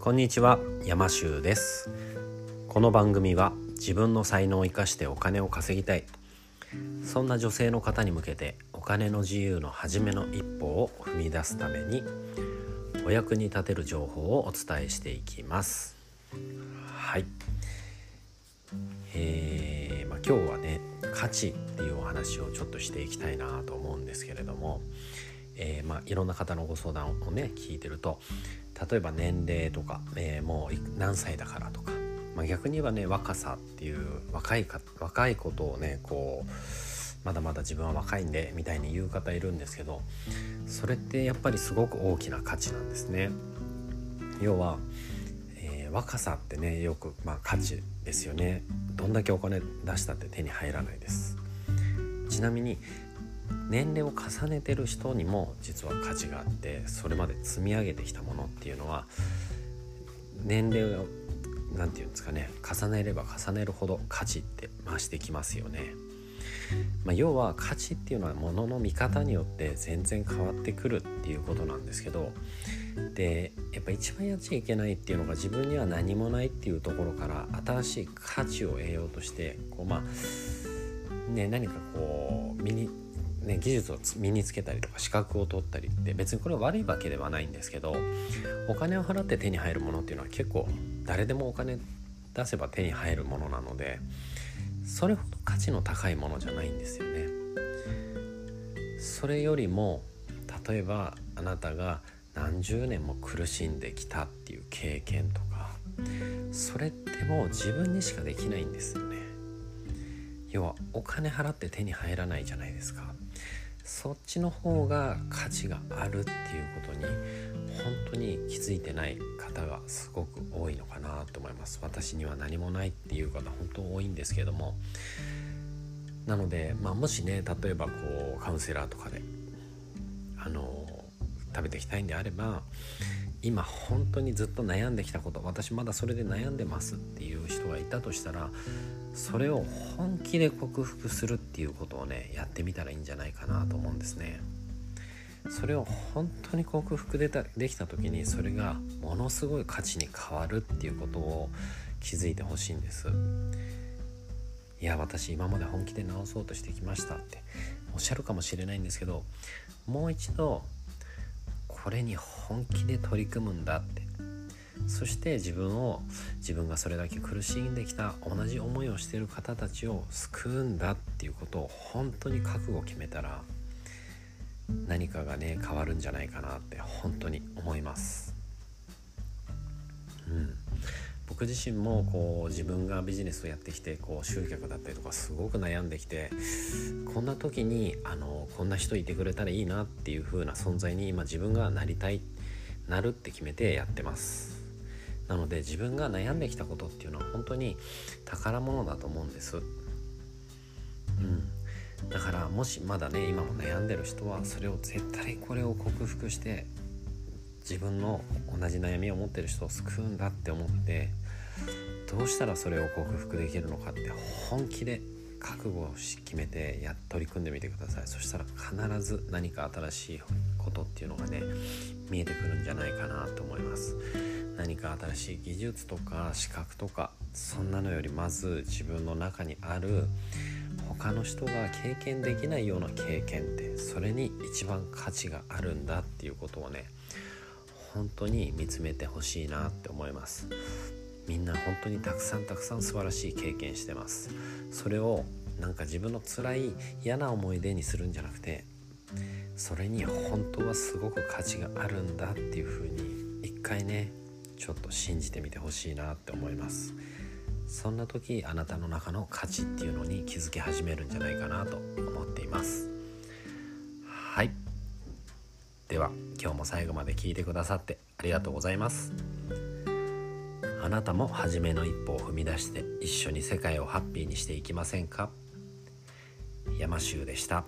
こんにちは山修です。この番組は自分の才能を生かしてお金を稼ぎたい。そんな女性の方に向けてお金の自由の初めの一歩を踏み出すためにお役に立てる情報をお伝えしていきます。はい。えー、まあ、今日はね価値っていうお話をちょっとしていきたいなと思うんですけれども、えー、まあ、いろんな方のご相談をね聞いてると例えば年齢とか、えー、もう何歳だからとか、まあ、逆に言えばね若さっていう若いか若いことをねこうまだまだ自分は若いんでみたいに言う方いるんですけどそれってやっぱりすごく大きな価値なんですね。要は、えー、若さってねよく、まあ、価値ですよねどんだけお金出したって手に入らないですちなみに年齢を重ねてる人にも実は価値があってそれまで積み上げてきたものっていうのは年齢を何て言うんですかね重ねれば重ねるほど価値って増してきますよね。まあ、要は価値っていうのはものの見方によって全然変わってくるっていうことなんですけどでやっぱ一番やっちゃいけないっていうのが自分には何もないっていうところから新しい価値を得ようとしてこうまあね何かこう身にね、技術を身につけたりとか資格を取ったりって別にこれは悪いわけではないんですけどお金を払って手に入るものっていうのは結構誰でもお金出せば手に入るものなのでそれほど価値の高いものじゃないんですよね。それよりも例えばあなたが何十年も苦しんできたっていう経験とかそれってもう自分にしかできないんですよね。要はお金払って手に入らないじゃないですか。そっちの方が価値があるっていうことに本当に気づいてない方がすごく多いのかなと思います。私には何もないっていう方本当多いんですけども。なので、まあ、もしね例えばこうカウンセラーとかであの食べていきたいんであれば今本当にずっと悩んできたこと私まだそれで悩んでますっていう人がいたとしたらそれを本気で克服するっていうことをねやってみたらいいんじゃないかなと思うんですね。それを本当に克服でたできた時にそれがものすごい価値に変わるっていうことを気づいてほしいんです。いや私今まで本気で直そうとしてきましたっておっしゃるかもしれないんですけどもう一度これに本気で取り組むんだってそして自分を自分がそれだけ苦しんできた同じ思いをしている方たちを救うんだっていうことを本当に覚悟を決めたら何かがね変わるんじゃないかなって本当に思います。うん僕自身もこう自分がビジネスをやってきてこう集客だったりとかすごく悩んできてこんな時にあのこんな人いてくれたらいいなっていう風な存在に今自分がなりたいなるって決めてやってます。なので自分が悩んできたことっていうのは本当に宝物だと思うんです。うん。だからもしまだね今も悩んでる人はそれを絶対これを克服して自分の同じ悩みを持ってる人を救うんだって思ってどうしたらそれを克服できるのかって本気で覚悟を決めてや取り組んでみてください。そしたら必ず何か新しいことっていうのがね見えてくるんじゃないかなと思います。何か新しい技術とか資格とかそんなのよりまず自分の中にある他の人が経験できないような経験ってそれに一番価値があるんだっていうことをね本当に見つめてほしいなって思います。みんな本当にたくさんたくさん素晴らしい経験してます。それをなんか自分の辛い嫌な思い出にするんじゃなくてそれに本当はすごく価値があるんだっていう風に一回ねちょっと信じてみてほしいなって思います。そんな時あなたの中の価値っていうのに気づき始めるんじゃないかなと思っています。はい。では今日も最後まで聞いてくださってありがとうございます。あなたも初めの一歩を踏み出して一緒に世界をハッピーにしていきませんか？山州でした。